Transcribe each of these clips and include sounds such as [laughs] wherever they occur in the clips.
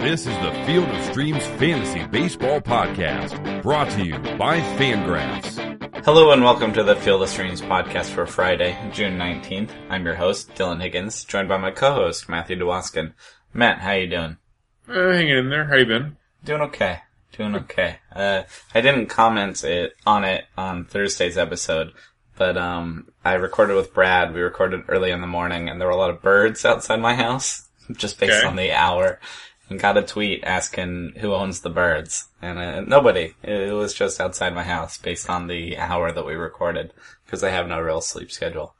This is the Field of Streams Fantasy Baseball Podcast, brought to you by Fangraphs. Hello and welcome to the Field of Streams podcast for Friday, June 19th. I'm your host, Dylan Higgins, joined by my co-host, Matthew DeWaskin. Matt, how you doing? Uh, hanging in there. How you been? Doing okay. Doing okay. Uh, I didn't comment it on it on Thursday's episode, but um, I recorded with Brad. We recorded early in the morning, and there were a lot of birds outside my house, [laughs] just based Okay. on the hour. And got a tweet asking who owns the birds, and uh, nobody. It was just outside my house, based on the hour that we recorded, because I have no real sleep schedule.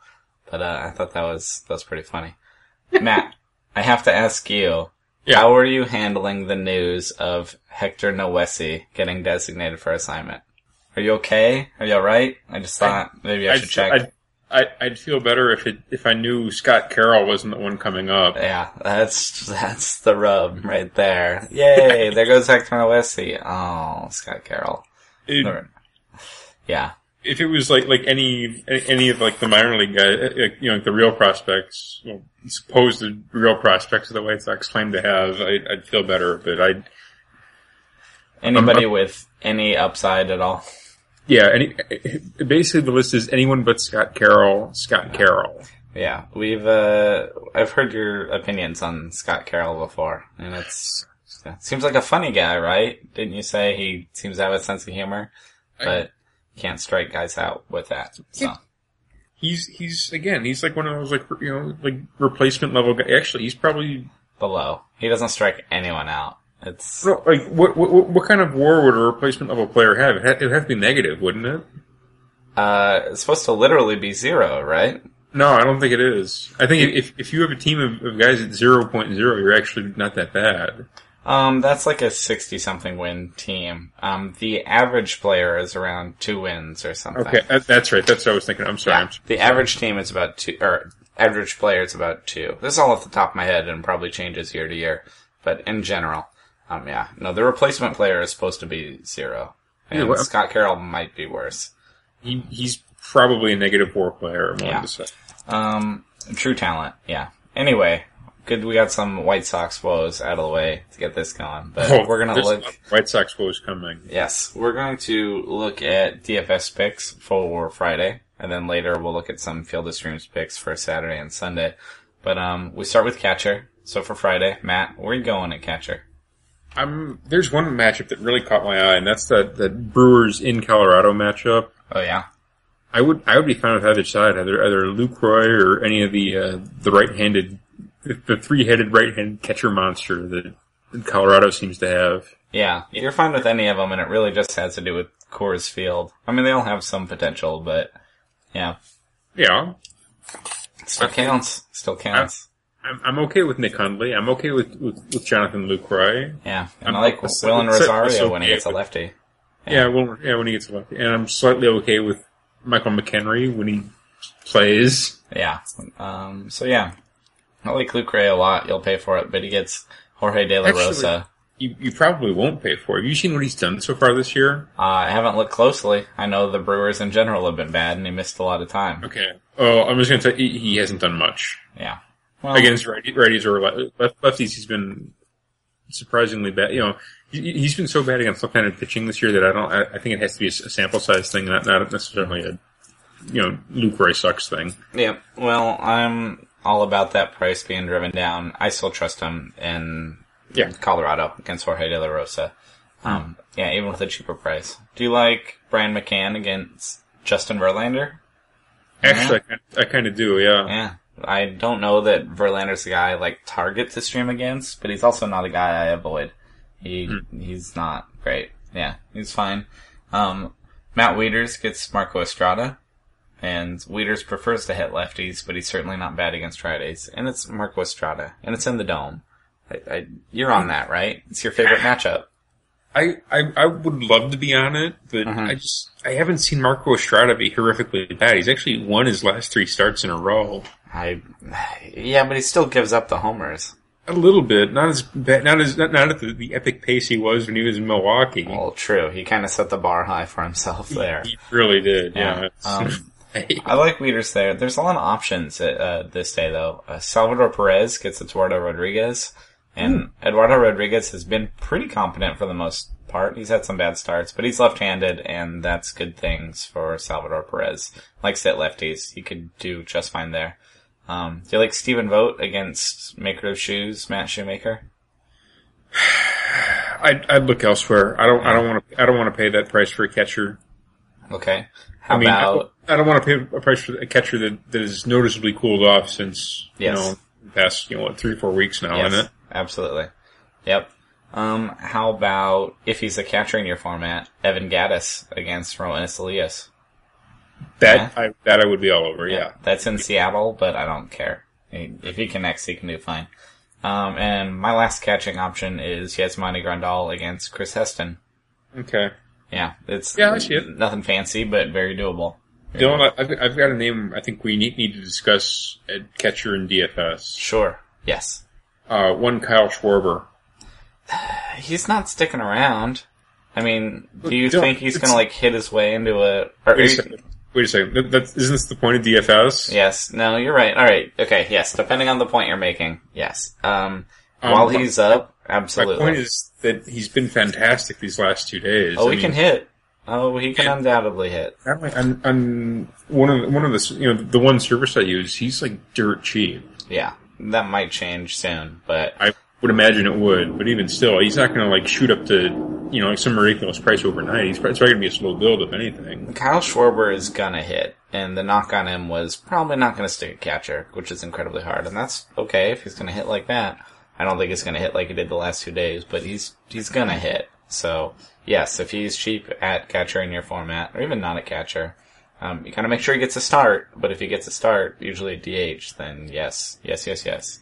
But uh, I thought that was that was pretty funny. [laughs] Matt, I have to ask you. Yeah. How are you handling the news of Hector Noesi getting designated for assignment? Are you okay? Are you alright? I just thought maybe I I'd, should check. I'd, I'd, I'd feel better if it if I knew Scott Carroll wasn't the one coming up. yeah, that's that's the rub right there. Yay! there goes Hector Noesi. Oh, Scott Carroll. It- Yeah, if it was like like any any of like the minor league guys, uh, uh, you know, like the real prospects, well, supposed real prospects of the White Sox claim to have, I'd, I'd feel better. But I, anybody with any upside at all? Yeah, any basically the list is anyone but Scott Carroll. Scott Carroll. Yeah, we've uh, I've heard your opinions on Scott Carroll before, and it's it seems like a funny guy, right? Didn't you say he seems to have a sense of humor, but can't strike guys out with that? So He's he's again he's like one of those like you know like replacement level guy. Actually, he's probably below, he doesn't strike anyone out. It's No, like what, what what kind of war would a replacement level player have? It would have to be negative, wouldn't it? uh, it's supposed to literally be zero, right? No, I don't think it is. I think if if you have a team of, of guys at 0.0, you're actually not that bad. Um, that's like a sixty-something win team. Um, the average player is around two wins or something. Okay, that's right. That's what I was thinking. I'm sorry. Yeah, I'm sorry. the average team is about two, or average player is about two. This is all off the top of my head and probably changes year to year, but in general, um, yeah, no, the replacement player is supposed to be zero, and Yeah, well- Scott Carroll might be worse. He he's probably a negative war player. I'm Yeah. to say. Um, true talent, yeah. Anyway, good. We got some White Sox woes out of the way to get this going, but Oh, we're gonna look. White Sox woes coming. Yes, we're going to look at DFS picks for Friday, and then later we'll look at some Field of Streams picks for Saturday and Sunday. But um, we start with catcher. So for Friday, Matt, where are you going at catcher? I'm there's one matchup that really caught my eye, and that's that that Brewers in Colorado matchup. Oh yeah, I would I would be fine with either side, either either Lucroy or any of the uh, the right-handed, the, the three-headed right-handed catcher monster that Colorado seems to have. yeah. You're fine with any of them, and it really just has to do with Coors Field. I mean, they all have some potential, but yeah, Yeah, still counts. Still counts. I'm, I'm okay with Nick Hundley. I'm okay with with, with Jonathan Lucroy. Yeah, and I'm- I like I'm- Rosario I'm when he gets a lefty. Yeah, well, yeah, when he gets a lefty, and I'm slightly okay with Michael McKenry when he plays. Yeah. Um, so yeah, I like Lucroy a lot. You'll pay for it, but he gets Jorge De La Actually- Rosa. You, you probably won't pay for it. Have you seen what he's done so far this year? Uh, I haven't looked closely. I know the Brewers in general have been bad, and he missed a lot of time. Okay. Oh, I'm just gonna tell you, he, he hasn't done much. Yeah. Well, against righty, righties or left, lefties. He's been surprisingly bad. You know, he, he's been so bad against left-handed pitching this year that I don't. I, I think it has to be a sample size thing, not not necessarily a you know Lucroy sucks thing. yeah. Well, I'm all about that price being driven down. I still trust him in Yeah. Colorado against Jorge De La Rosa. Um, yeah, even with a cheaper price. Do you like Brian McCann against Justin Verlander? Actually, I, kind of do. Yeah. Yeah. I don't know that Verlander's the guy I like target to stream against, but he's also not a guy I avoid. He he's not great. Yeah, he's fine. Um, Matt Wieters gets Marco Estrada, and Wieters prefers to hit lefties, but he's certainly not bad against righties. And it's Marco Estrada, and it's in the dome. I, I, you're on that, right? It's your favorite [laughs] matchup. I, I I would love to be on it, but Mhm. I just I haven't seen Marco Estrada be horrifically bad. He's actually won his last three starts in a row. I, yeah, but he still gives up the homers. A little bit, not as bad, not as not, not at the, the epic pace he was when he was in Milwaukee. Well, true. He kind of set the bar high for himself there. He really did. Yeah. Yeah. Um, [laughs] I like Wieters there. There's a lot of options at, uh, this day though. Uh, Salvador Perez gets Eduardo Rodriguez. And Eduardo Rodriguez has been pretty competent for the most part. He's had some bad starts, but he's left-handed, and that's good things for Salvador Perez. Likes to hit lefties. He could do just fine there. Um, do you like Stephen Vogt against maker of shoes, Matt Shoemaker? [sighs] I'd, I'd look elsewhere. I don't. I don't want to. I don't want to pay that price for a catcher. Okay. How I mean, I about don't, I don't want to pay a price for a catcher that, that has noticeably cooled off since you know past you know what three four weeks now, Yes, isn't it? Absolutely. Yep. Um, how about if he's a catcher in your format, Evan Gattis against Roenis Elias? That I that I would be all over. Yeah. That's in Seattle, but I don't care. If he connects, he can do fine. Um, and my last catching option is Yasmani Grandal against Chris Heston. Okay. Yeah, it's Yeah, it. nothing fancy, but very doable. Dylan, I've, I've got a name. I think we need, need to discuss at catcher in DFS. Sure. Yes. Uh, one Kyle Schwarber. He's not sticking around. I mean, do you Don't- think he's gonna like hit his way into a? Or, Wait a second. Wait a second. That, that, isn't this the point of DFS? Yes. No, you're right. All right. Okay. Yes. Depending on the point you're making. Yes. Um, Um, while my- he's up, My absolutely. point is that he's been fantastic these last two days. oh, I he can hit. Oh, he can undoubtedly hit. On, on one of the, one of the you know the one service I use, he's like dirt cheap. Yeah. That might change soon, but I would imagine it would, but even still, he's not going to like shoot up to you know like some ridiculous price overnight. He's probably, probably going to be a slow build, if anything. Kyle Schwarber is gonna hit, and the knock on him was probably not gonna stick a catcher, which is incredibly hard, and that's okay if he's gonna hit like that. I don't think he's gonna hit like he did the last two days, but he's he's gonna hit. So yes, if he's cheap at catcher in your format, or even not at catcher, um, you kind of make sure he gets a start. But if he gets a start, usually at DH, then yes, yes, yes, yes.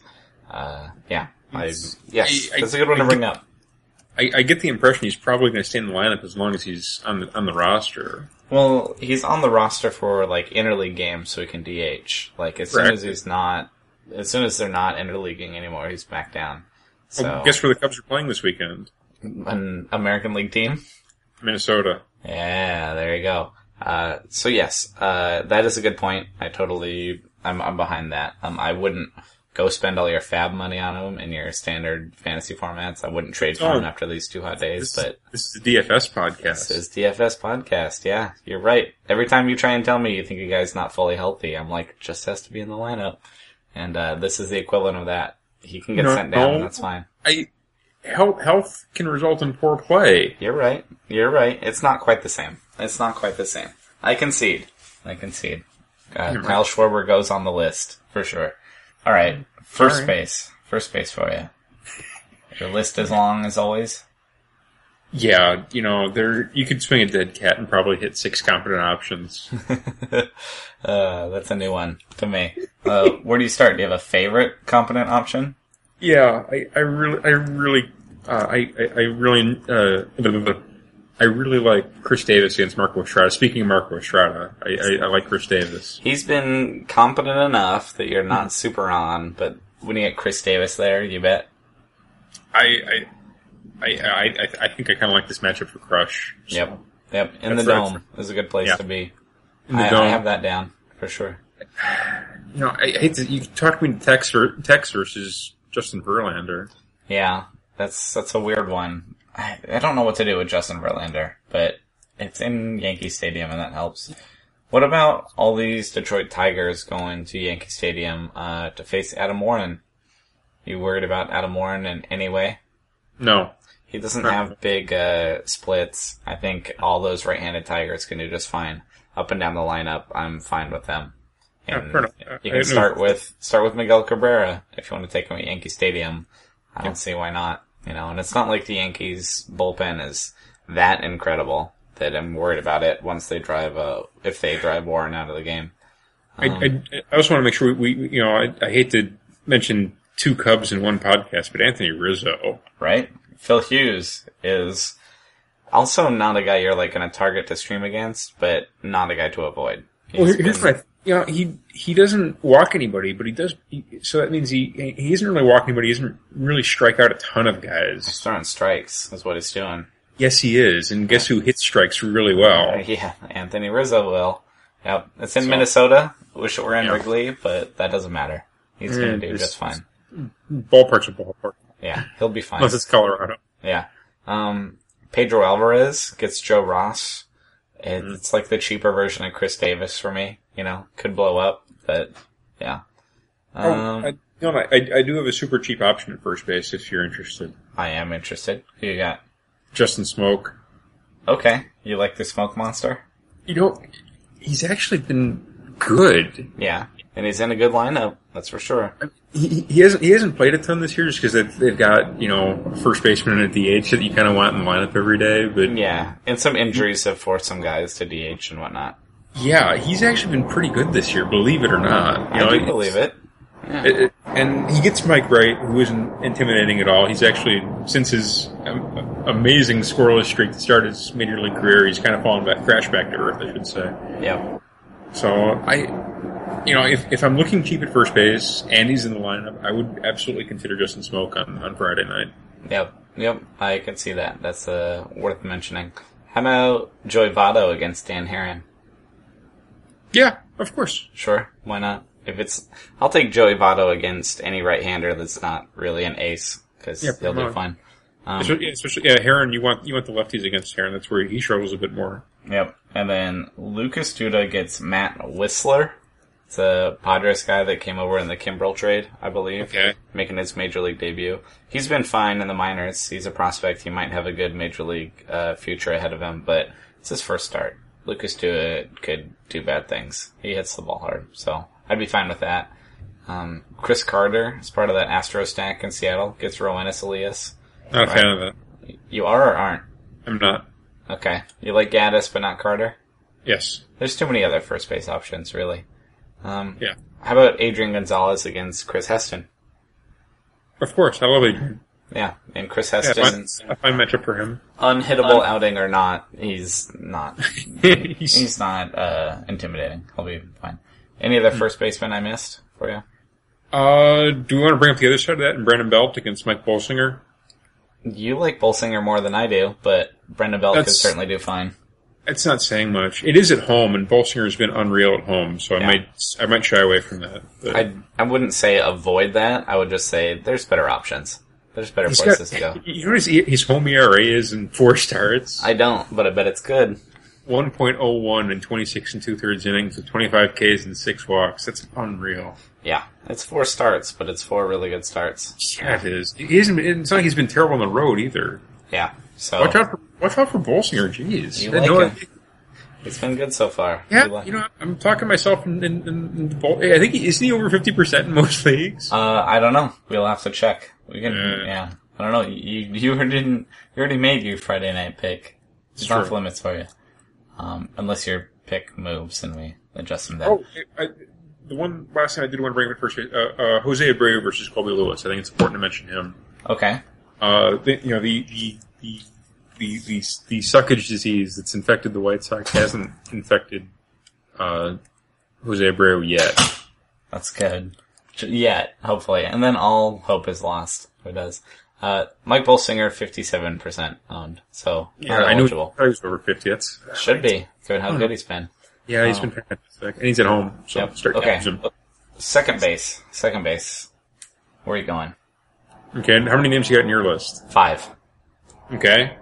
Uh, yeah, I, yes, I- I- that's a good one to bring get- up. I, I get the impression he's probably going to stay in the lineup as long as he's on the on the roster. Well, he's on the roster for like interleague games, so he can DH. Like as soon as he's not, as soon as they're not interleaguing anymore, he's back down. So, Well, guess where the Cubs are playing this weekend? an American League team. Minnesota. Yeah, there you go. Uh, so yes, uh, that is a good point. I totally, I'm, I'm behind that. Um, I wouldn't go spend all your FAAB money on him in your standard fantasy formats. I wouldn't trade for Oh. him after these two hot days, This, but this is the DFS podcast. This is DFS podcast. Yeah, you're right. Every time you try and tell me you think a guy's not fully healthy, I'm like, just has to be in the lineup. And uh, this is the equivalent of that. He can get No, sent down, no. and that's fine. I health health can result in poor play. You're right. You're right. It's not quite the same. It's not quite the same. I concede. I concede. Uh, You're right. Kyle Schwarber goes on the list for sure. All right, first All right. base. First base for you. Your list is long as always. Yeah, you know, there you could swing a dead cat and probably hit six competent options. [laughs] uh, that's a new one to me. Uh, where do you start? Do you have a favorite competent option? Yeah, I, I really, I really, uh, I, I, I really, uh, I really like Chris Davis against Marco Estrada. Speaking of Marco Estrada, I, I, I like Chris Davis. He's been competent enough that you're not super on, but when you get Chris Davis there, you bet. I, I, I, I, think I kind of like this matchup for Crush. So, Yep. Yep. In That's the right. dome is a good place Yeah. to be. In the I, dome. I have that down for sure. [sighs] You know, I hate to, you talk me to Tex, Tex versus Justin Verlander. Yeah. That's, that's a weird one. I, I don't know what to do with Justin Verlander, but it's in Yankee Stadium and that helps. What about all these Detroit Tigers going to Yankee Stadium, uh, to face Adam Warren? You worried about Adam Warren in any way? No. He doesn't have big uh, splits. I think all those right-handed Tigers can do just fine. Up and down the lineup, I'm fine with them. Yeah, And enough. you can start with start with Miguel Cabrera if you want to take him at Yankee Stadium. I don't see why not. You know, and it's not like the Yankees bullpen is that incredible that I'm worried about it once they drive uh if they drive Warren out of the game. I, I, I also want to make sure we, we you know, I, I hate to mention two Cubs in one podcast, but Anthony Rizzo. right? Phil Hughes is also not a guy you're like going to target to stream against, but not a guy to avoid. Well, He's here- here's been- I, you know, he he doesn't walk anybody, but he does. He, so that means he he isn't really walking anybody. He doesn't really strike out a ton of guys. he's throwing strikes is what he's doing. Yes, he is, and guess who hits strikes really well? Yeah, Anthony Rizzo will. Yep, it's in So- Minnesota. Wish it were in Yeah. Wrigley, but that doesn't matter. He's going Mm, to do just fine. ballpark's a ballpark. Yeah, he'll be fine. Unless it's Colorado. Yeah. Um, Pedro Alvarez gets Joe Ross. It- It's like the cheaper version of Chris Davis for me. You know, could blow up, but yeah. Oh, Um, I, no, I, I do have a super cheap option at first base if you're interested. I am interested. Who you got? Justin Smoak. Okay, you like the smoke monster? You know, he's actually been good. Yeah, and he's in a good lineup. That's for sure. He, he hasn't he hasn't played a ton this year just because they've, they've got you know first baseman and a DH that you kind of want in the lineup every day. But Yeah, and some injuries have forced some guys to DH and whatnot. Yeah, he's actually been pretty good this year, believe it or not. You know, I do believe it. It- it- and he gets Mike Wright, who isn't intimidating at all. He's actually, since his um, amazing scoreless streak to start his major league career, he's kind of fallen back, crashed back to earth, I should say. Yep. So I, you know, if, if I'm looking cheap at first base and he's in the lineup, I would absolutely consider Justin Smoak on, on Friday night. Yep. Yep. I can see that. That's uh, worth mentioning. How about Joey Votto against Dan Haren? Yeah, of course. Sure. Why not? If it's, I'll take Joey Votto against any right-hander that's not really an ace because Yeah, he'll do fine. Um, Especially, yeah, especially, yeah, Haren, you want you want the lefties against Haren. That's where he struggles a bit more. Yep. And then Lucas Duda gets Matt Wisler. It's a Padres guy that came over in the Kimbrel trade, I believe. Okay. Making his major league debut. He's been fine in the minors. He's a prospect. He might have a good major league uh, future ahead of him, but it's his first start. Lucas Duda could do bad things. He hits the ball hard, so I'd be fine with that. Um, Chris Carter, is part of that Astro stack in Seattle, gets Roenis Elias. Not a fan of that. You are or aren't? I'm not. Okay. You like Gattis, but not Carter? Yes. There's too many other first base options, really. Um, Yeah. How about Adrian Gonzalez against Chris Heston? Of course, I love Adrian. Yeah, and Chris Yeah, Heston, fine, a fine matchup for him. unhittable outing or not, he's not. [laughs] He's- He's not uh, intimidating. He'll be fine. Any other first baseman I missed for you? uh, do we want to bring up the other side of that and Brandon Belt against Mike Bolsinger? You like Bolsinger more than I do, but Brandon Belt could certainly do fine. It's not saying much. It is at home, and Bolsinger has been unreal at home, so I Yeah. might I might shy away from that. But I I wouldn't say avoid that. I would just say there's better options. There's better he's places got, to go. You know his, his home ERA is in four starts? I don't, but I bet it's good. 1.01 in 26 and two thirds innings with 25 Ks and six walks. That's unreal. Yeah, it's four starts, but it's four really good starts. Yeah, it is. He isn't, it's not like he's been terrible on the road either. Yeah, so Watch out for watch out for Bolsinger. Jeez, You like him. it's been good so far. Yeah, You like- you know, I'm talking myself in, in, in, in the ball. I think he- isn't he over 50 percent in most [laughs] leagues? Uh, I don't know. We'll have to check. We can. Yeah. Yeah, I don't know. You you already didn't. You already made your Friday night pick. It's off limits for you. Um, unless your pick moves and we adjust them. Oh, I, the one last thing I did want to bring up first, uh, uh, Jose Abreu versus Colby Lewis. I think it's important to mention him. Okay. Uh, the, you know, the, the, the, the, the, the suckage disease that's infected the White Sox hasn't infected, uh, Jose Abreu yet. That's good. Yet, hopefully. And then all hope is lost. Who does? Uh, Mike Bolsinger, 57% owned. So, Yeah, I knew eligible. I was over 50. That's, Should be, given how good he's been. yeah, he's Oh. been fantastic. And he's at home, so Yep. start Okay. using him. Second base. Second base. Where are you going? Okay, and how many names you got in your list? Five. Okay,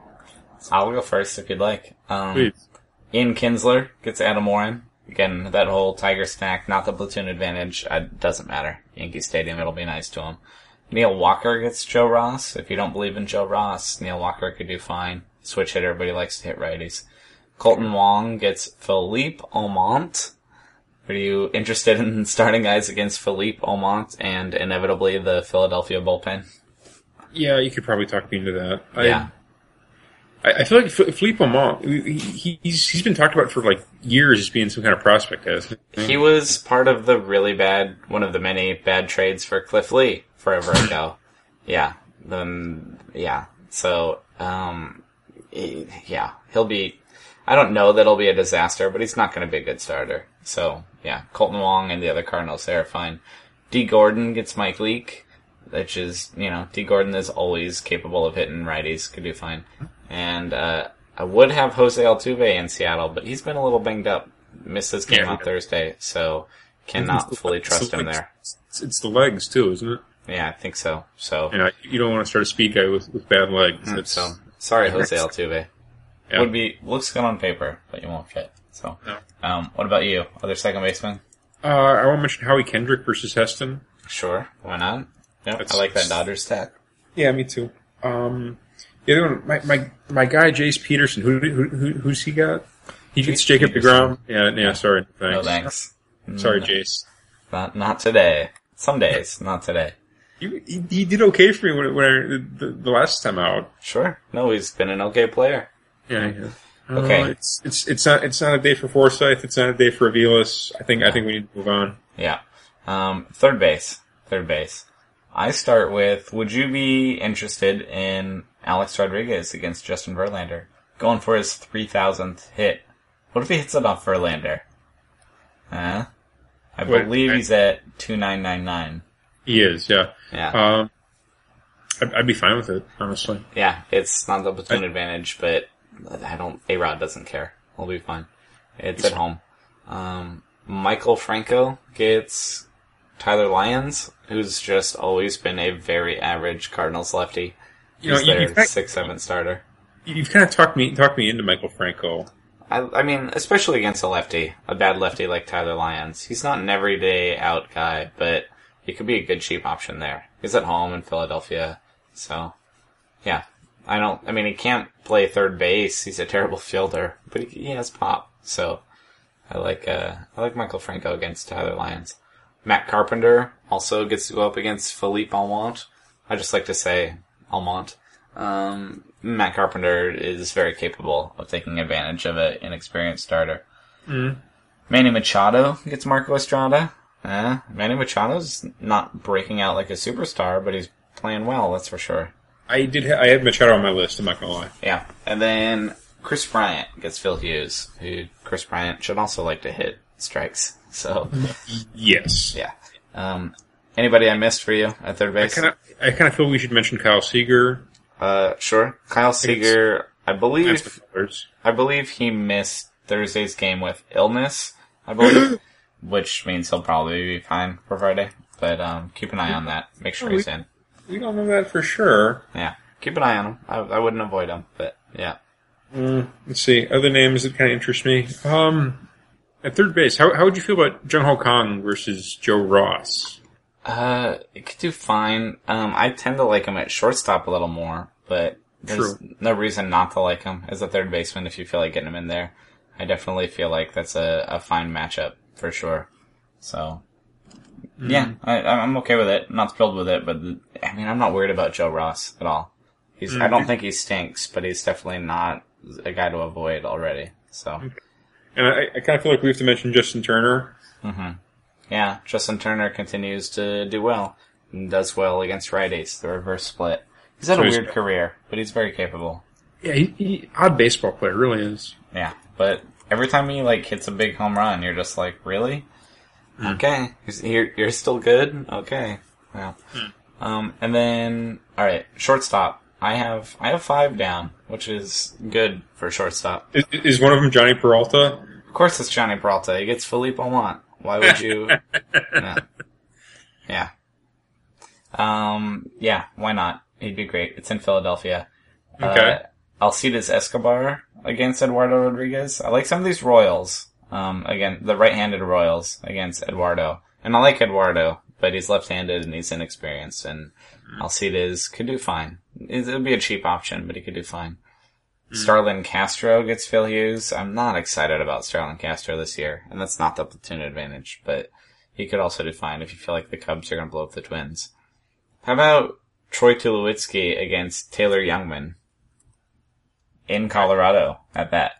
I'll go first if you'd like. Um, please. Ian Kinsler gets Adam Warren. Again, that whole Tiger stack, not the platoon advantage, uh, doesn't matter. Yankee Stadium, it'll be nice to him. Neil Walker gets Joe Ross. If you don't believe in Joe Ross, Neil Walker could do fine. Switch hitter, but he likes to hit righties. Kolten Wong gets Philippe Aumont. Are you interested in [laughs] starting guys against Philippe Aumont and inevitably the Philadelphia bullpen? Yeah, you could probably talk me into that. I, yeah. I, I feel like Philippe Aumont, he- he's, he's been talked about for like years as being some kind of prospect, hasn't he? Was part of the really bad, one of the many bad trades for Cliff Lee forever ago. [laughs] yeah. Um, yeah. So, um, he- yeah, he'll be, I don't know that he'll be a disaster, but he's not going to be a good starter. So, yeah, Kolten Wong and the other Cardinals there are fine. Dee Gordon gets Mike Leake, which is, you know, Dee Gordon is always capable of hitting righties, could do fine. And, uh, I would have Jose Altuve in Seattle, but he's been a little banged up. Missed his game Yeah, on he- Thursday, so cannot fully trust him there. It's, it's the legs too, isn't it? Yeah, I think so. So, You you don't want to start a speed guy with, with bad legs. mm, so sorry, Jose Altuve. Yeah. Would be looks good on paper, but you won't fit. So, No. um, what about you? Other second baseman? Uh, I want to mention Howie Kendrick versus Heston. Sure, why not? Yep, I like that Dodgers stack. Yeah, me too. Um, the other one, my my, my guy Jace Peterson. Who, who, who who's he got? He gets Jace Jacob Peterson. Degrom. Yeah, yeah. Sorry, thanks. No thanks. [laughs] Sorry, Mm, Jace. Not not today. Some days, not today. He, he, he did okay for me when, when I, the, the last time out. Sure. No, he's been an okay player. Yeah. yeah. Okay. Uh, it's it's it's not it's not a day for Forsythe. It's not a day for Avilas. I think I think we need to move on. Yeah. Um, third base. Third base. I start with, would you be interested in Alex Rodriguez against Justin Verlander? Going for his 3,000th hit. What if he hits it off Verlander? Huh? I Wait, believe I- he's at 2999. He is. Yeah. Yeah. Um, I'd, I'd be fine with it, honestly. yeah, it's not the platoon advantage, but I don't, A-Rod doesn't care. We'll be fine. It's at home. Um, Maikel Franco gets Tyler Lyons, who's just always been a very average Cardinals lefty. You know, He's you, you've, six, seven starter. you've kind of talked me talked me into Maikel Franco. I, I mean, especially against a lefty, a bad lefty like Tyler Lyons. He's not an everyday out guy, but he could be a good cheap option there. He's at home in Philadelphia, so yeah. I don't. I mean, he can't play third base. He's a terrible fielder, but he, he has pop. So I like uh, I like Maikel Franco against Tyler Lyons. Matt Carpenter also gets to go up against Philippe Aumont. I just like to say Aumont. Um, Matt Carpenter is very capable of taking advantage of an inexperienced starter. Manny Machado gets Marco Estrada. Eh, Manny Machado's not breaking out like a superstar, but he's playing well, that's for sure. I did. Ha- I had Machado on my list. I'm not gonna lie. Yeah. And then Kris Bryant gets Phil Hughes, who Kris Bryant should also like to hit strikes. So, [laughs] Yes. yeah. Um, anybody I missed for you at third I base? kind of. I kind of feel we should mention Kyle Seager. Uh, sure. Kyle Seager, I believe. I believe he missed Thursday's game with illness, I believe, [coughs] which means he'll probably be fine for Friday. But, um, keep an eye on that. Make sure he's in. We don't know that for sure. Yeah. Keep an eye on him. I, I wouldn't avoid him, but yeah. Let's see other names that kind of interest me. Um, at third base, how how would you feel about Jung Ho Kang versus Joe Ross? Uh, it could do fine. Um, I tend to like him at shortstop a little more, but there's True. no reason not to like him as a third baseman if you feel like getting him in there. I definitely feel like that's a, a fine matchup for sure. So, yeah, I, I'm okay with it. Not thrilled with it, but I mean, I'm not worried about Joe Ross at all. He's, I don't think he stinks, but he's definitely not a guy to avoid already. So, And I, I kind of feel like we have to mention Justin Turner. Yeah, Justin Turner continues to do well and does well against righties, the reverse split. He's had So a he's- weird career, but he's very capable. Yeah, he, he odd baseball player, really is. Yeah, but every time he like hits a big home run, you're just like, really? Okay, you're you're still good. Okay, yeah. Um, and then all right, shortstop. I have I have five down, which is good for shortstop. Is, is one of them Jhonny Peralta? Of course, it's Jhonny Peralta. He gets Philippe Aumont. Why would you? [laughs] yeah. yeah. Um. Yeah. Why not? He'd be great. It's in Philadelphia. Okay. Uh, Alcides Escobar against Eduardo Rodriguez. I like some of these Royals. Um. Again, the right-handed Royals against Eduardo, and I like Eduardo, but he's left-handed and he's inexperienced, and Alcides could do fine. It would be a cheap option, but he could do fine. Mm-hmm. Starlin Castro gets Phil Hughes. I'm not excited about Starlin Castro this year, and that's not the platoon advantage, but he could also do fine if you feel like the Cubs are going to blow up the Twins. How about Troy Tulowitzki against Taylor Jungmann in Colorado at that?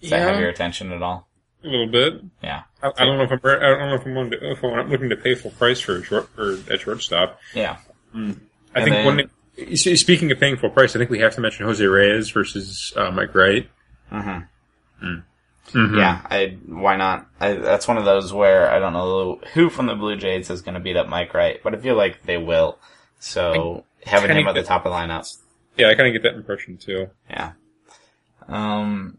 Does that have your attention at all? a little bit. Yeah. I, I don't know if I'm. I don't know if I'm, willing to, if I'm looking to pay full price for a short for at shortstop. Yeah. I And think then- one. Speaking of paying full price, I think we have to mention Jose Reyes versus uh, Mike Wright. Mm-hmm. Yeah, I why not? I, that's one of those where I don't know who from the Blue Jays is going to beat up Mike Wright, but I feel like they will. So having kinda him at the top of the lineup, Yeah, I kind of get that impression too. yeah. Um,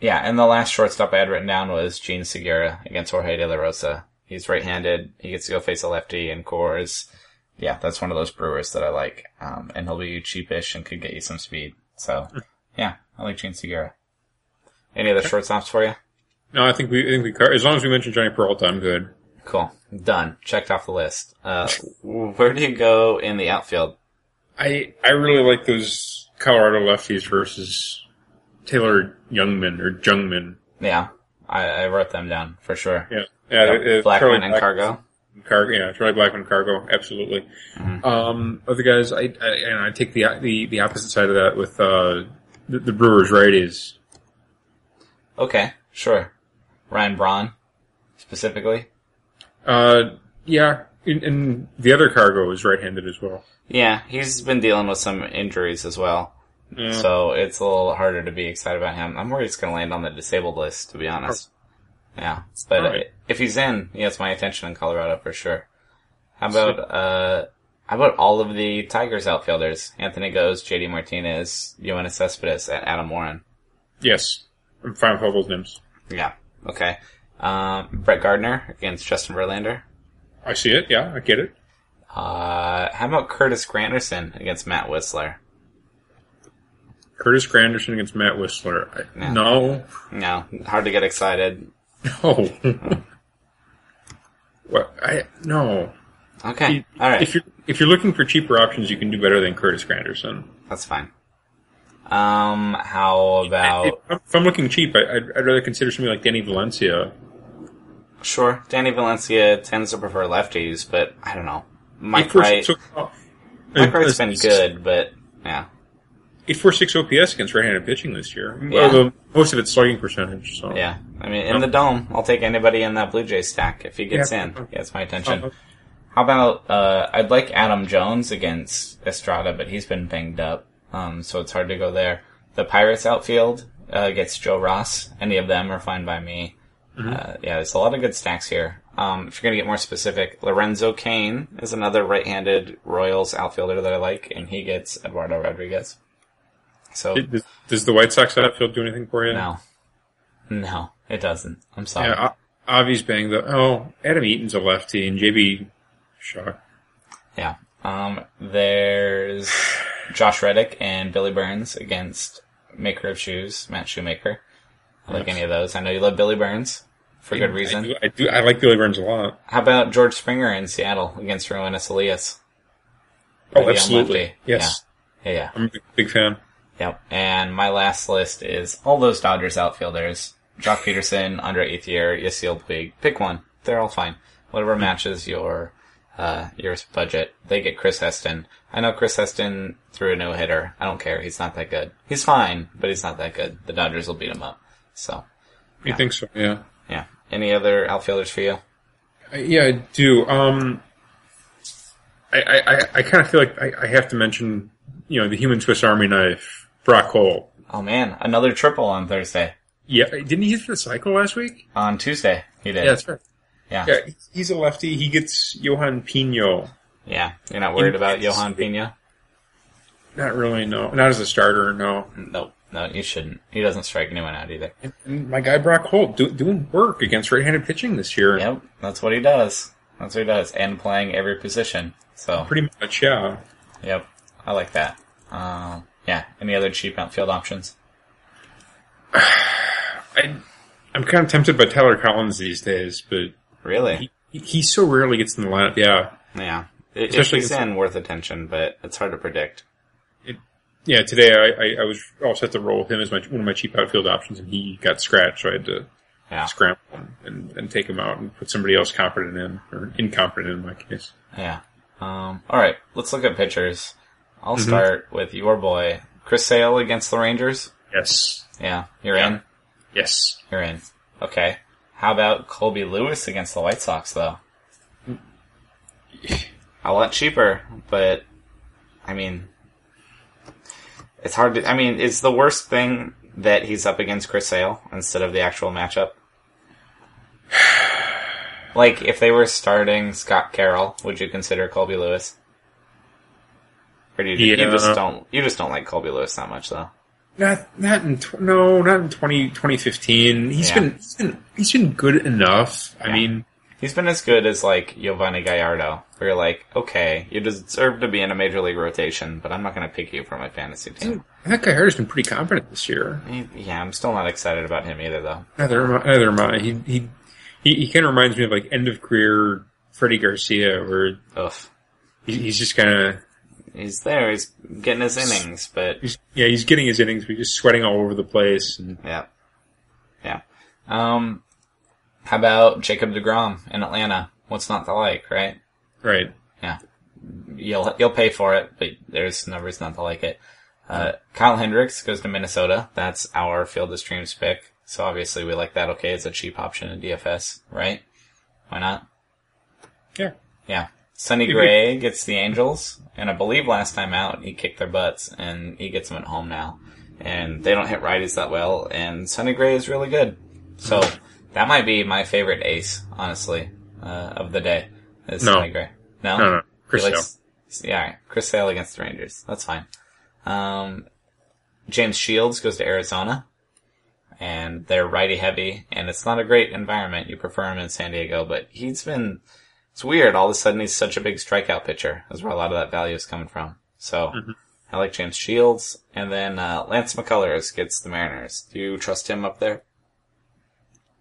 yeah, and the last shortstop I had written down was Jean Segura against Jorge De La Rosa. He's right-handed. He gets to go face a lefty, and Coors yeah, that's one of those brewers that I like. Um, and he'll be cheapish and could get you some speed. So, yeah, I like Jean Segura. Any other shortstops for you? No, I think we, I think we, as long as we mention Jhonny Peralta, I'm good. Cool. Done. Checked off the list. Uh, [laughs] where do you go in the outfield? I, I really like those Colorado lefties versus Taylor Youngman or Jungmann. Yeah, I, I wrote them down for sure. Yeah. Yeah. Yep. Blackmon and Black- Cargo. Cargo, yeah, Charlie Blackmon, Cargo, absolutely. Mhm. Um, other guys, I, I, and I take the, the, the opposite side of that with, uh, the, the Brewers righties. Okay, sure. Ryan Braun, specifically. Uh, yeah, and, and the other Cargo is right-handed as well. Yeah, he's been dealing with some injuries as well. Yeah. So it's a little harder to be excited about him. I'm worried he's going to land on the disabled list, to be honest. Yeah, but Alright. if he's in, he has my attention in Colorado for sure. How about uh, how about all of the Tigers outfielders? Anthony Gose, J.D. Martinez, Yoenis Cespedes, and Adam Warren. yes, I'm fine with all those names. Yeah, okay. Um, Brett Gardner against Justin Verlander. I see it. Yeah, I get it. Uh, how about Curtis Granderson against Matt Wisler? Curtis Granderson against Matt Wisler. I, Yeah. No, No, hard to get excited. No. what? I no. Okay, all right. If you're if you're looking for cheaper options, you can do better than Curtis Granderson. That's fine. Um, how about If, if I'm looking cheap, I, I'd, I'd rather consider somebody like Danny Valencia. sure? Danny Valencia tends to prefer lefties, but I don't know. Mike Wright, so- Mike uh, Wright's been good, but yeah, Eight four six OPS against right-handed pitching this year. Yeah. Although most of it's slugging percentage. So yeah. I mean, in the dome, I'll take anybody in that Blue Jay stack if he gets Yeah. in. Gets my attention. Uh, How about uh, I'd like Adam Jones against Estrada, but he's been banged up, um, so it's hard to go there. The Pirates outfield uh, gets Joe Ross. Any of them are fine by me. Uh, yeah, there's a lot of good stacks here. Um, if you're gonna get more specific, Lorenzo Cain is another right-handed Royals outfielder that I like, and he gets Eduardo Rodriguez. So does, does the White Sox outfield do anything for you? no, no, it doesn't. I'm sorry. Yeah, Avi's banged up. Oh, Adam Eaton's a lefty, and JB Shaw. Yeah. Um, there's Josh Reddick and Billy Burns against Maker of Shoes, Matt Shoemaker. I like any of those. I know you love Billy Burns for good I reason. do, I do. I like Billy Burns a lot. How about George Springer in Seattle against Roenis Elias? Oh, absolutely. Yes, Yeah. yeah. I'm a big, big fan. Yep. And my last list is all those Dodgers outfielders. Joc Pederson, Andre Ethier, Yasiel Puig. Pick one. They're all fine. Whatever matches your, uh, your budget. They get Chris Heston. I know Chris Heston threw a no hitter. I don't care. He's not that good. He's fine, but he's not that good. The Dodgers will beat him up. So, You think so? Yeah. yeah. Any other outfielders for you? Yeah, I do. Um, I, I, I, I kind of feel like I, I have to mention, you know, the human Swiss Army knife, Brock Holt. Oh man, another triple on Thursday. Yeah, didn't he hit the cycle last week? On Tuesday, he did. Yeah, that's right. Yeah. Yeah, he's a lefty. He gets Yohan Pino. Yeah. You're not worried about Yohan Pino? Not really, no. Not as a starter, no. Nope. No, you shouldn't. He doesn't strike anyone out either. And, and my guy Brock Holt do, doing work against right-handed pitching this year. Yep, that's what he does. That's what he does, and playing every position. So, Pretty much, yeah. yep, I like that. Um, yeah. Any other cheap outfield options? [sighs] I, I'm kind of tempted by Tyler Collins these days, but Really? he, he so rarely gets in the lineup. Yeah. Yeah. It, Especially if he's in, worth attention, but it's hard to predict. Yeah, today I, I, I was all set to roll with him as my one of my cheap outfield options, and he got scratched, so I had to Yeah. scramble and, and, and take him out and put somebody else competent in, or incompetent in my case. Yeah. Um, all right. Let's look at pitchers. I'll Mm-hmm. start with your boy, Chris Sale against the Rangers. Yes. Yeah, you're Yeah. in. Yes. You're in. Okay. How about Colby Lewis against the White Sox, though? A lot cheaper, but I mean, it's hard to. I mean, is the worst thing that he's up against Chris Sale instead of the actual matchup? [sighs] Like, if they were starting Scott Carroll, would you consider Colby Lewis? Do you, just don't? You just don't like Colby Lewis that much, though. Not not in tw- no not in 20, 2015. He's Yeah. been he's been he's been good enough. I mean, He's been as good as like Yovani Gallardo. Where you're like, okay, you deserve to be in a major league rotation, but I'm not going to pick you for my fantasy team. I think Gallardo's been pretty confident this year. He- Yeah, I'm still not excited about him either, though. Neither am I. Neither am I. He he he, he kind of reminds me of like end of career Freddie Garcia, where Ugh. he, he's just kind of He's there. He's getting his innings, but he's yeah he's getting his innings, but he's just sweating all over the place. And yeah, yeah. Um, how about Jacob Degrom in Atlanta? What's not to like, right? right, Yeah, you'll you'll pay for it, but there's no reason not to like it. Uh, Kyle Hendricks goes to Minnesota. That's our Field of Streams pick. So obviously we like that. Okay, it's a cheap option in DFS, right? Why not? yeah, Yeah. Sonny Gray gets the Angels, and I believe last time out he kicked their butts, and he gets them at home now. And they don't hit righties that well, and Sonny Gray is really good. So that might be my favorite ace, honestly, uh, of the day. Is No. Sonny Gray. No, no, no, Chris He Sale. Yeah, all right. Chris Sale against the Rangers. That's fine. Um, James Shields goes to Arizona, and they're righty heavy, and it's not a great environment. You prefer him in San Diego, but he's been. It's weird. All of a sudden, he's such a big strikeout pitcher. That's where a lot of that value is coming from. So, I like James Shields, and then uh, Lance McCullers gets the Mariners. Do you trust him up there?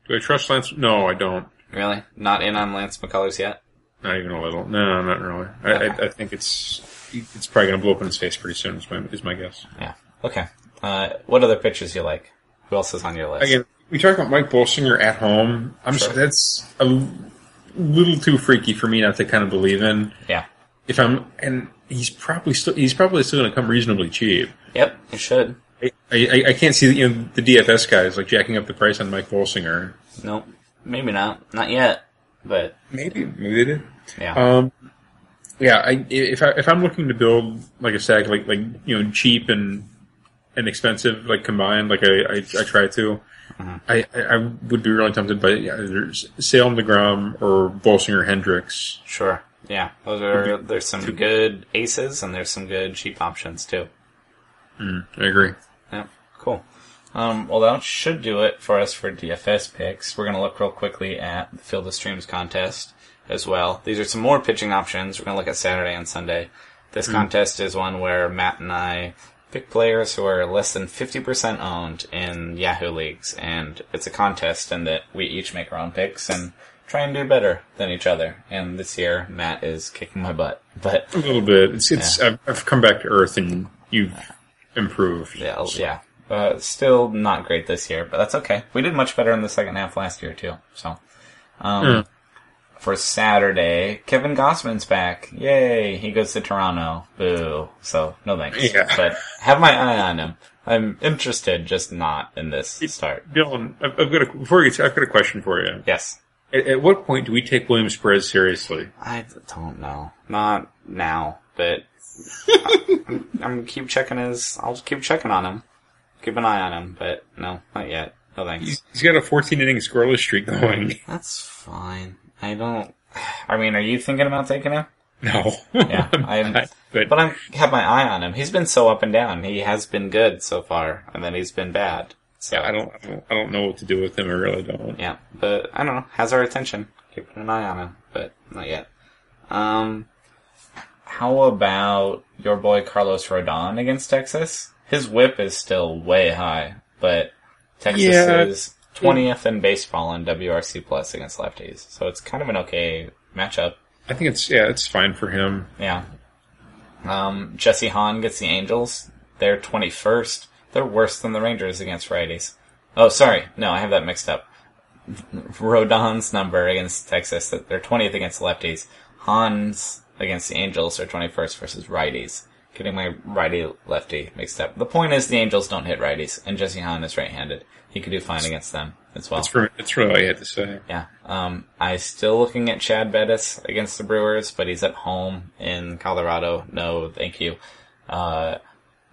Do I trust Lance? No, I don't. Really? Not in on Lance McCullers yet? Not even a little. No, not really. I, I, I think it's it's probably going to blow up in his face pretty soon. Is my is my guess. Yeah. Okay. Uh, what other pitchers you like? Who else is on your list? Again, we talked about Mike Bolsinger at home. I'm Sure. s that's a little too freaky for me not to kind of believe in. Yeah. If I'm and he's probably still he's probably still going to come reasonably cheap. Yep. he should. I, I, I can't see you know, the DFS guys like jacking up the price on Mike Bolsinger. Nope. Maybe not. Not yet. But Maybe maybe they did. yeah. Um, yeah, I, if I if I'm looking to build like a stack like like you know cheap and and expensive like combined like I I, I try to, I, I I would be really tempted by yeah, there's Salem Degrom or Bolsinger Hendricks. sure. Yeah. Those are there's some good aces and there's some good cheap options too. I agree. Yeah. Cool. Um, well, that should do it for us for DFS picks. We're going to look real quickly at the Field of Streams contest as well. These are some more pitching options. We're going to look at Saturday and Sunday. This contest is one where Matt and I pick players who are less than 50% owned in Yahoo leagues. And it's a contest in that we each make our own picks and try and do better than each other. And this year, Matt is kicking my butt. [laughs] But A little bit. It's it's I've, I've come back to earth and you've improved. Yeah, I'll- yeah. Uh, still not great this year, but that's okay. We did much better in the second half last year too. So, um, Yeah. For Saturday, Kevin Gausman's back. Yay! He goes to Toronto. Boo. So no thanks. Yeah. But have my eye on him. I'm interested, just not in this start. Dylan, I've, got a before we get I've got a question for you. Yes. At, at what point do we take Williams Perez seriously? I don't know. Not now, but [laughs] I'm, I'm keep checking his. I'll keep checking on him. Keep an eye on him, but no, not yet. No thanks. He's, he's got a 14 inning scoreless streak going. That's fine. I don't. I mean, are you thinking about taking him? No. Yeah, [laughs] I'm. not, but But I have my eye on him. He's been so up and down. He has been good so far, and then he's been bad. So yeah, I don't, I don't, I don't know what to do with him. I really don't. yeah, but I don't know. Has our attention. Keeping an eye on him, but not yet. Um, how about your boy Carlos Rodon against Texas? His whip is still way high, but Texas Yeah. is twentieth in baseball in WRC plus against lefties, so it's kind of an okay matchup. I think it's yeah, it's fine for him. Yeah. Um, Jesse Hahn gets the Angels. They're 21st. They're worse than the Rangers against righties. Oh, sorry. No, I have that mixed up. Rodon's number against Texas, that they're 20th against lefties. Hahn's against the Angels are 21st versus righties. Getting my righty lefty mixed up. The point is the Angels don't hit righties, and Jesse Hahn is right-handed. He could do fine against them as well. That's, that's really all I had to say. Yeah. Um, I still looking at Chad Bettis against the Brewers, but he's at home in Colorado. No, thank you. Uh,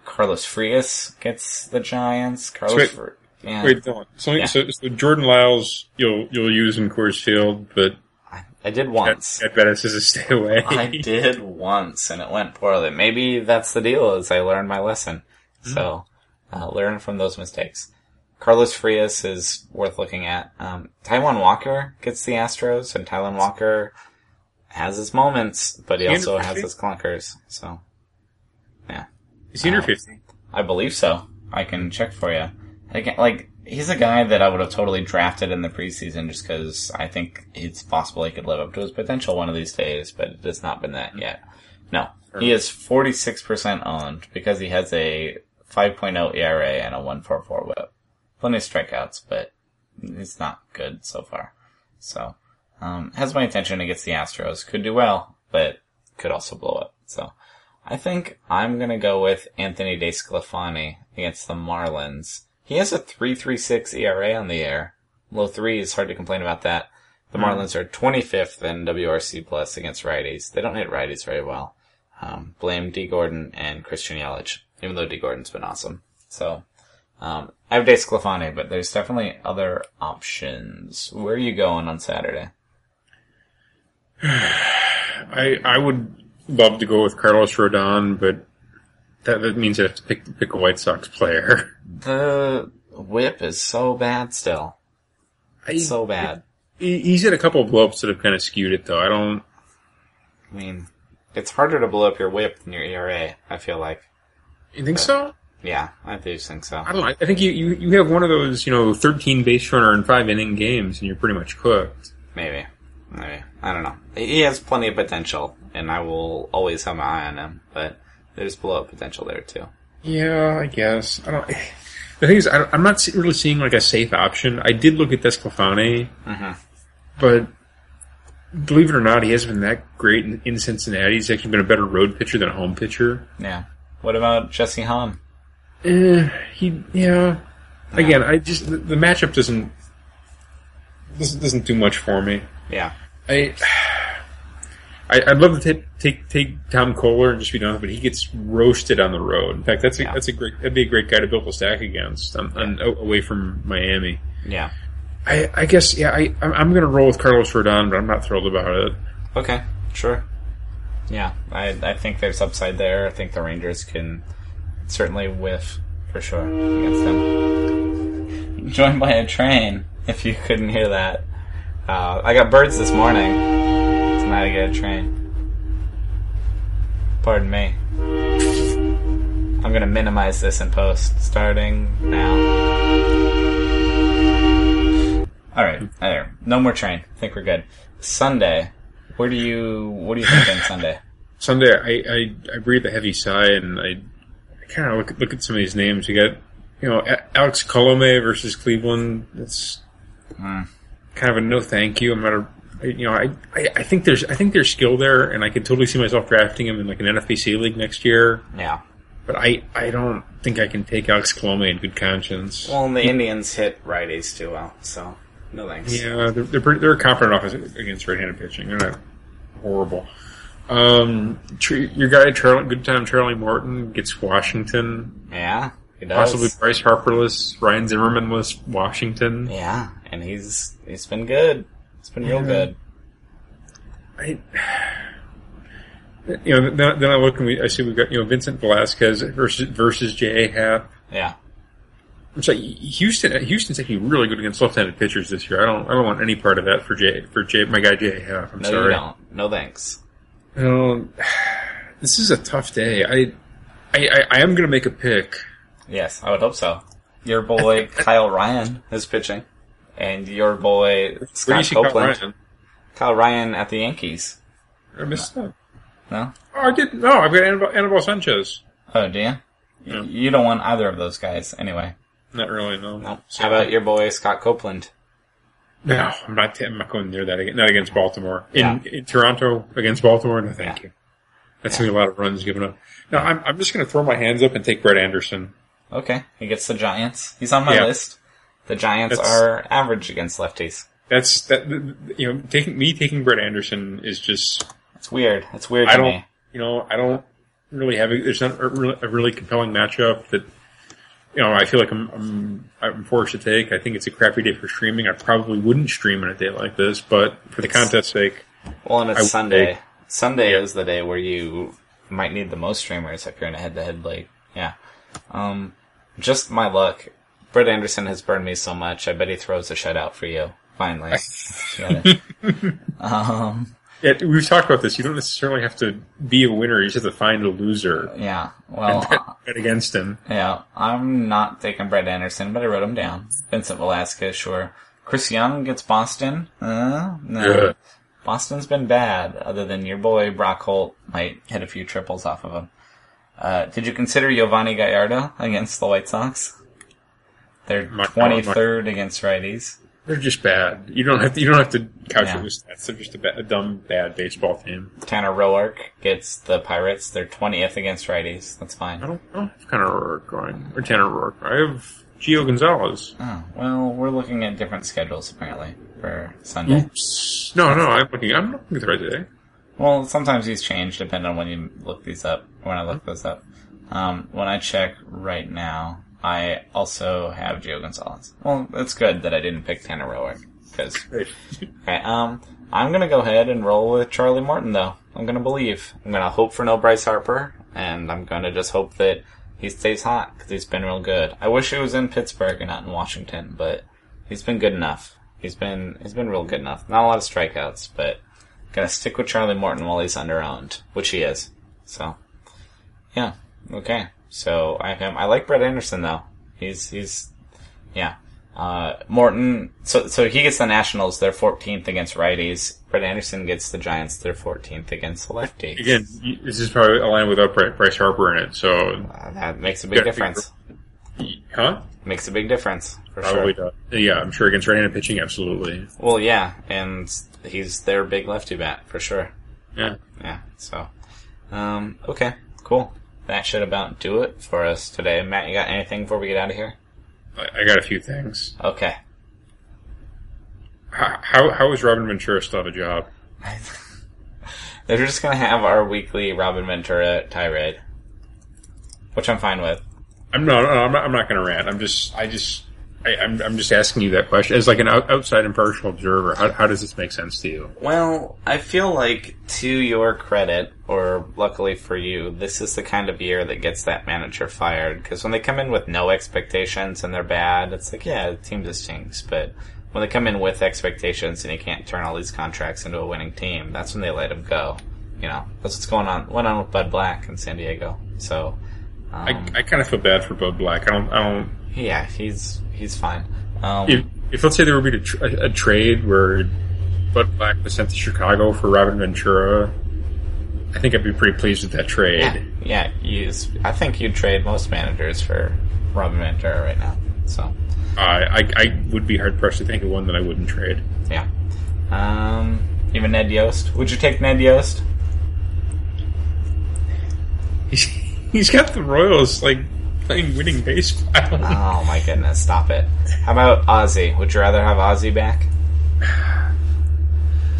Carlos Frias gets the Giants. Carlos, Wait. Fri- yeah, Wait. So, Yeah. so, so Jordan Lyles, you'll you'll use in Coors Field, but I, I did once. I bet it says a stay away. [laughs] I did once, and it went poorly. Maybe that's the deal. Is I learned my lesson. So uh, learn from those mistakes. Carlos Frias is worth looking at. Um, Taijuan Walker gets the Astros, and Taijuan Walker has his moments, but he also has his clunkers. So, yeah, Is he under Uh, 50? I believe so. I can check for you. Again, like he's a guy that I would have totally drafted in the preseason just because I think it's possible he could live up to his potential one of these days, but it has not been that yet. No, he is 46% owned because he has a 5.0 ERA and a 1.44 WHIP. Plenty of strikeouts, but it's not good so far. So, um, has my attention against the Astros. Could do well, but could also blow up. So, I think I'm gonna go with Anthony DeSclafani against the Marlins. He has a 3.36 ERA on the air. Low three is hard to complain about that. The Marlins are 25th in WRC plus against righties. They don't hit righties very well. Um, blame Dee Gordon and Christian Yelich, even though Dee Gordon's been awesome. So, um, I have DeSclafani, but there's definitely other options. Where are you going on Saturday? [sighs] I I would love to go with Carlos Rodon, but that, that means I have to pick pick a White Sox player. [laughs] The whip is so bad still. I, So bad. he- he's had a couple of blowups that have kind of skewed it, though. I don't. I mean, it's harder to blow up your whip than your ERA, I feel like. You think so? Yeah, I do think so. I don't know. I think you, you, you have one of those, you know, 13 base runner and five inning games, and you're pretty much cooked. Maybe. Maybe. I don't know. He has plenty of potential, and I will always have my eye on him, but there's blow up potential there too. Yeah, I guess. I don't. [sighs] The thing is, I, I'm not really seeing like a safe option. I did look at DeSclafani, Mhm. but believe it or not, he hasn't been that great in, in Cincinnati. He's actually been a better road pitcher than a home pitcher. Yeah. What about Jesse Hahn? Eh, he, yeah. Again, I just the, the matchup doesn't doesn't doesn't do much for me. Yeah. I, [sighs] I I'd love to take take take Tom Koehler and just be done, with it, but he gets roasted on the road. In fact, that's a, Yeah. that's a great that'd be a great guy to build a stack against, on, on, away from Miami. Yeah. I, I guess yeah, I I'm, to roll with Carlos Rodon, but I'm not thrilled about it. Okay. Sure. Yeah. I I think there's upside there. I think the Rangers can certainly whiff for sure against them. Joined by a train, if you couldn't hear that. Uh, I got birds this morning. Tonight I get a train. Pardon me. I'm gonna minimize this in post, starting now. Alright, there. No more train. I think we're good. Sunday. Where do you, what do you think on Sunday? [laughs] Sunday, I I, I breathe a heavy sigh and I, Of look at- look at some of these names. You got you know Alex Colome versus Cleveland. That's Hmm. kind of a no thank you. I'm not a you know I, I I think there's I think there's skill there, and I could totally see myself drafting him in like an NFBC league next year. Yeah. But I I don't think I can take Alex Colome in good conscience. Well, and the Indians hit righties too well, so no thanks. Yeah, they're they're, pretty, they're a competent offense against right-handed pitching. They're not horrible. Um, your guy, Charlie, good time Charlie Morton gets Washington. Yeah, he does. Possibly Bryce Harperless, Ryan Zimmermanless, Washington. Yeah, and he's he's been good. It's been real Yeah. good. I, you know, then, then I look and we, I see we've got you know Vincent Velasquez versus versus J.A. Happ. Yeah. It's like Houston. Houston's actually really good against left-handed pitchers this year. I don't. I don't want any part of that for J. For J. My guy J.A. Happ. I'm No, sorry. you don't. No thanks. Um, this is a tough day. I, I, I, I am going to make a pick. Yes, I would hope so. Your boy [laughs] Kyle Ryan is pitching, and your boy Scott see Kyle Copeland. Ryan? Kyle Ryan at the Yankees. I missed that. No. Oh, I did. No, I've got Anibal, Anibal Sanchez. Oh, do you? Yeah. You don't want either of those guys anyway. Not really. No. No. How about your boy Scott Copeland? No, I'm not. I'm not going near that. again- Not against Baltimore. In, Yeah. in Toronto against Baltimore. No, thank Yeah. you. That's gonna be a lot of runs given up. No, I'm. I'm just going to throw my hands up and take Brett Anderson. Okay, he gets the Giants. He's on my Yeah. list. The Giants That's- are average against lefties. That's that. You know, taking me taking Brett Anderson is just. It's weird. It's weird I to don't. me. You know, I don't really have. A, there's not a really, a really compelling matchup that. You know, I feel like I'm, I'm I'm forced to take. I think it's a crappy day for streaming. I probably wouldn't stream on a day like this, but for the contest sake, Well, and it's would Sunday. take- Sunday Yeah. is the day where you might need the most streamers if you're in a head-to-head league. Yeah. Um, just my luck. Brett Anderson has burned me so much. I bet he throws a shutout for you. Finally. [laughs] Um, Yeah, we've talked about this. You don't necessarily have to be a winner. You just have to find a loser yeah. Well, bet, bet against him. yeah. I'm not taking Brett Anderson, but I wrote him down. Vincent Velasquez, sure. Chris Young gets Boston. Uh, no. Yeah. Boston's been bad, other than your boy Brock Holt might hit a few triples off of him. Uh, did you consider Yovani Gallardo against the White Sox? They're My- 23rd against righties. They're just bad. You don't have to. You don't have to couch Yeah. it with stats. They're just a, ba- a dumb, bad baseball team. Tanner Roark gets the Pirates. They're 20th against righties. That's I fine. don't. I don't have of Roark going or Tanner Roark. I have Gio Gonzalez. Oh, well, we're looking at different schedules apparently for Sunday. Oops. No, no. I'm looking. I'm looking at the right today. Well, sometimes these change depending on when you look these up. When I look those up, um, when I check right now, I also have Gio Gonzalez. Well, it's good that I didn't pick Tanner Roark because Okay, um, I'm gonna go ahead and roll with Charlie Morton though. I'm gonna believe. I'm gonna hope for no Bryce Harper, and I'm gonna just hope that he stays hot because he's been real good. I wish he was in Pittsburgh and not in Washington, but he's been good enough. He's been he's been real good enough. Not a lot of strikeouts, but gonna stick with Charlie Morton while he's under owned, which he is. So, yeah, okay. So I him. I like Brett Anderson though. He's he's yeah. Uh, Morton, so so he gets the Nationals. They're 14th against righties. Brett Anderson gets the Giants. They're 14th against the lefties. Again, this is probably a line without Bry- Bryce Harper in it. So, Uh, that makes a big difference. huh? Makes a big difference for Probably sure. not. Yeah, I'm sure against right-handed pitching, absolutely. Well, yeah, and he's their big lefty bat for sure. Yeah. Yeah. So, um, okay, cool. That should about do it for us today. Matt, you got anything before we get out of here? I, I got a few things. Okay. How, how, how is Robin Ventura still have a job? [laughs] They're just gonna have our weekly Robin Ventura tirade, which I'm fine with. I'm not. No, I'm not. I'm not going to rant. I'm just. I just. I, I'm. I'm just asking you that question as like an outside impartial observer. How, how does this make sense to you? Well, I feel like to your credit, or luckily for you, this is the kind of year that gets that manager fired. Because when they come in with no expectations and they're bad, it's like, yeah, the team just stinks. But when they come in with expectations and you can't turn all these contracts into a winning team, that's when they let him go. You know, that's what's going on. Went on with Bud Black in San Diego. So, um, I, I kind of feel bad for Bud Black. I don't. I don't. Yeah, he's he's fine. Um, If, if let's say there would be a, tr- a, trade where Bud Black was sent to Chicago for Robin Ventura, I think I'd be pretty pleased with that trade. yeah, yeah, I think you'd trade most managers for Robin Ventura right now. So. Uh, I, I would be hard pressed to think of one that I wouldn't trade. Yeah. Um, even Ned Yost. Would you take Ned Yost? He's, he's got the Royals like playing winning baseball. Oh my goodness, stop it. How about Ozzie? Would you rather have Ozzie back?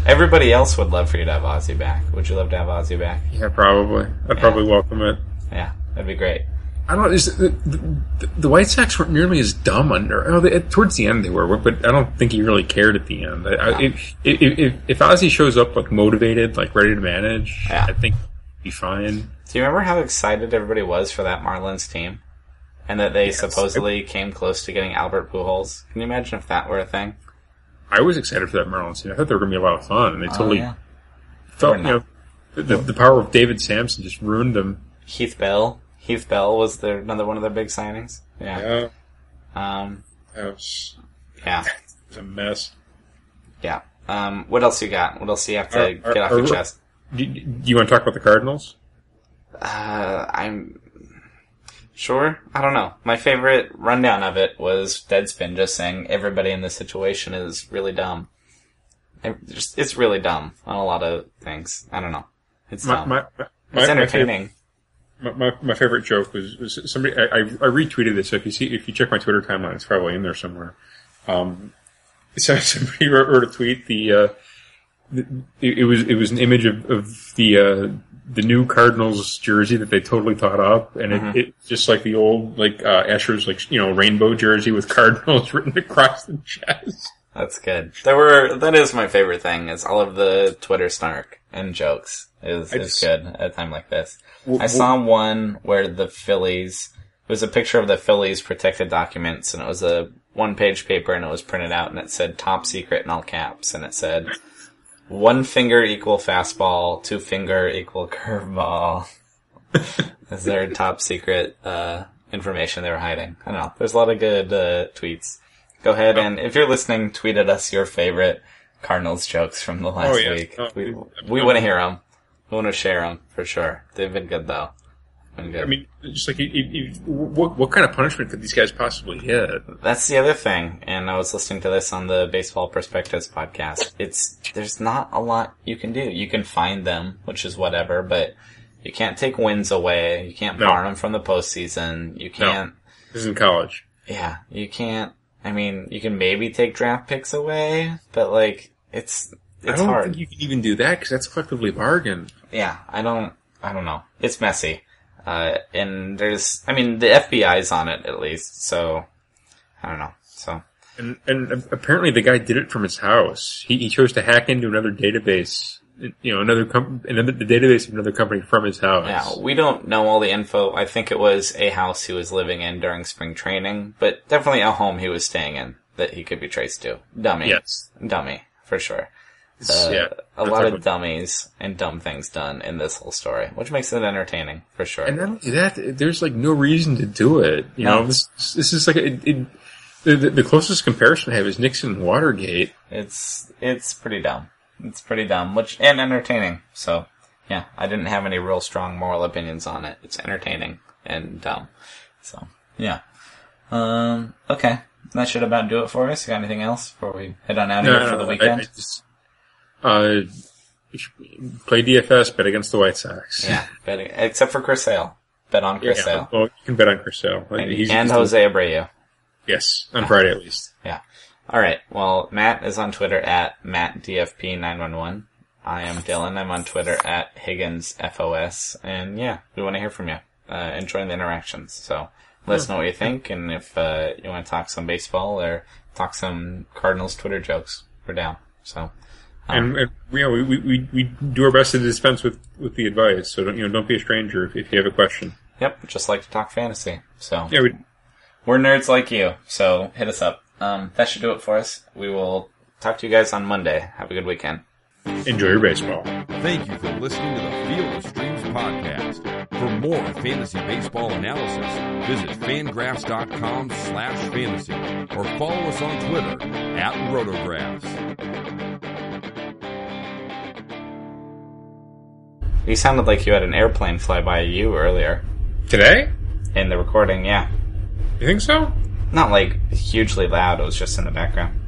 Everybody else would love for you to have Ozzie back. Would you love to have Ozzie back? yeah, probably. I'd probably welcome it. Yeah, that'd be great. I don't. Is the, the, the White Sox weren't nearly as dumb under. Oh, they, towards the end they were, but I don't think he really cared at the end. I, I, if, if if if Ozzie shows up like motivated, like ready to manage, Yeah. I think he'd be fine. Do you remember how excited everybody was for that Marlins team? And that they supposedly came close to getting Albert Pujols? Can you imagine if that were a thing? I was excited for that Marlins team. I thought they were going to be a lot of fun, and they totally Oh, yeah. felt you know the, the, power of David Samson just ruined them. Heath Bell. Heath Bell was their, another one of their big signings. Yeah. Yeah, Um, that was, yeah. [laughs] it was a mess. Yeah. Um, what else you got? What else do you have to Are- get are- off your chest? Do, do you want to talk about the Cardinals? Uh, I'm sure. I don't know. My favorite rundown of it was Deadspin just saying everybody in this situation is really dumb. It just, it's really dumb on a lot of things. I don't know. It's My, dumb. my, my, it's favorite- entertaining. My, my, my favorite joke was, was somebody I, I, I retweeted this. So if you see if you check my Twitter timeline, it's probably in there somewhere. Um, [laughs] so somebody wrote, wrote a tweet. The, uh, the it was it was an image of, of the uh, the new Cardinals jersey that they totally thought up, and it, it just like the old like uh, Astros' like you know rainbow jersey with [laughs] Cardinals written across the chest. That's good. There were, that is my favorite thing is all of the Twitter snark and jokes is, is just- good at a time like this. W- I saw one where the Phillies it was a picture of the Phillies protected documents, and it was a one-page paper, and it was printed out, and it said "top secret" in all caps, and it said one finger equal fastball, two finger equal [laughs] curveball. Is their [laughs] top secret uh, information they were hiding? I don't know. There's a lot of good uh, tweets. Go ahead and if you're listening, tweet at us your favorite Cardinals jokes from the last Oh, yeah. week. Oh, we we- we want to hear them. We want to share them for sure. They've been good though. Good. I mean, just like, you, you, you- what, what kind of punishment could these guys possibly get? That's the other thing, and I was listening to this on the Baseball Prospectus podcast. It's there's not a lot you can do. You can find them, which is whatever, but you can't take wins away. You can't No. bar them from the postseason. You can't. This is in college. Yeah, you can't. I mean, you can maybe take draft picks away, but like it's I it's don't hard. think you can even do that because that's collectively bargained. yeah, I don't. I don't know. It's messy, uh, and there's. I mean, the FBI's on it at least, so I don't know. So And, and apparently the guy did it from his house. He, he chose to hack into another database, you know, another com- another the database of another company from his house. Yeah, we don't know all the info. I think it was a house he was living in during spring training, but definitely a home he was staying in that he could be traced to. Dummy. Yes. Dummy, for sure. Uh, yeah. A lot of dummies and dumb things done in this whole story, which makes it entertaining, for sure. And that, there's like no reason to do it. You No. know, this this is like a, it, it, the, the the closest comparison I have is Nixon and Watergate. It's, it's pretty dumb. It's pretty dumb, which, and entertaining. So, yeah, I didn't have any real strong moral opinions on it. It's entertaining and dumb. So, yeah. Um, okay. That should about do it for us. Got anything else before we head on out of here for the I- weekend? I just, uh, play DFS, bet against the White Sox. yeah, betting, except for Chris Sale. Bet on Chris Yeah, Sale. Well, you can bet on Chris Sale. And, He's- and Jose Abreu. Yes, on Friday at least. [laughs] Yeah. All right. Well, Matt is on Twitter at MattDFP911. I am Dylan. I'm on Twitter at HigginsFOS. And yeah, we want to hear from you. Uh, enjoying the interactions. So let us know what you think. And if uh, you want to talk some baseball or talk some Cardinals Twitter jokes, we're down. So And, and you know, we, we, we, we do our best to dispense with, with the advice. So don't, you know, don't be a stranger if, if you have a question. yep, just like to talk fantasy. So Yeah, we, we're nerds like you. So hit us up. Um, that should do it for us. We will talk to you guys on Monday. Have a good weekend. enjoy your baseball. Thank you for listening to the Field of Streams podcast. For more fantasy baseball analysis, visit fangraphs.com slash fantasy or follow us on Twitter at rotographs. You sounded like you had an airplane fly by you earlier Today? in the recording. Yeah, You think so? not like hugely loud. It was just in the background.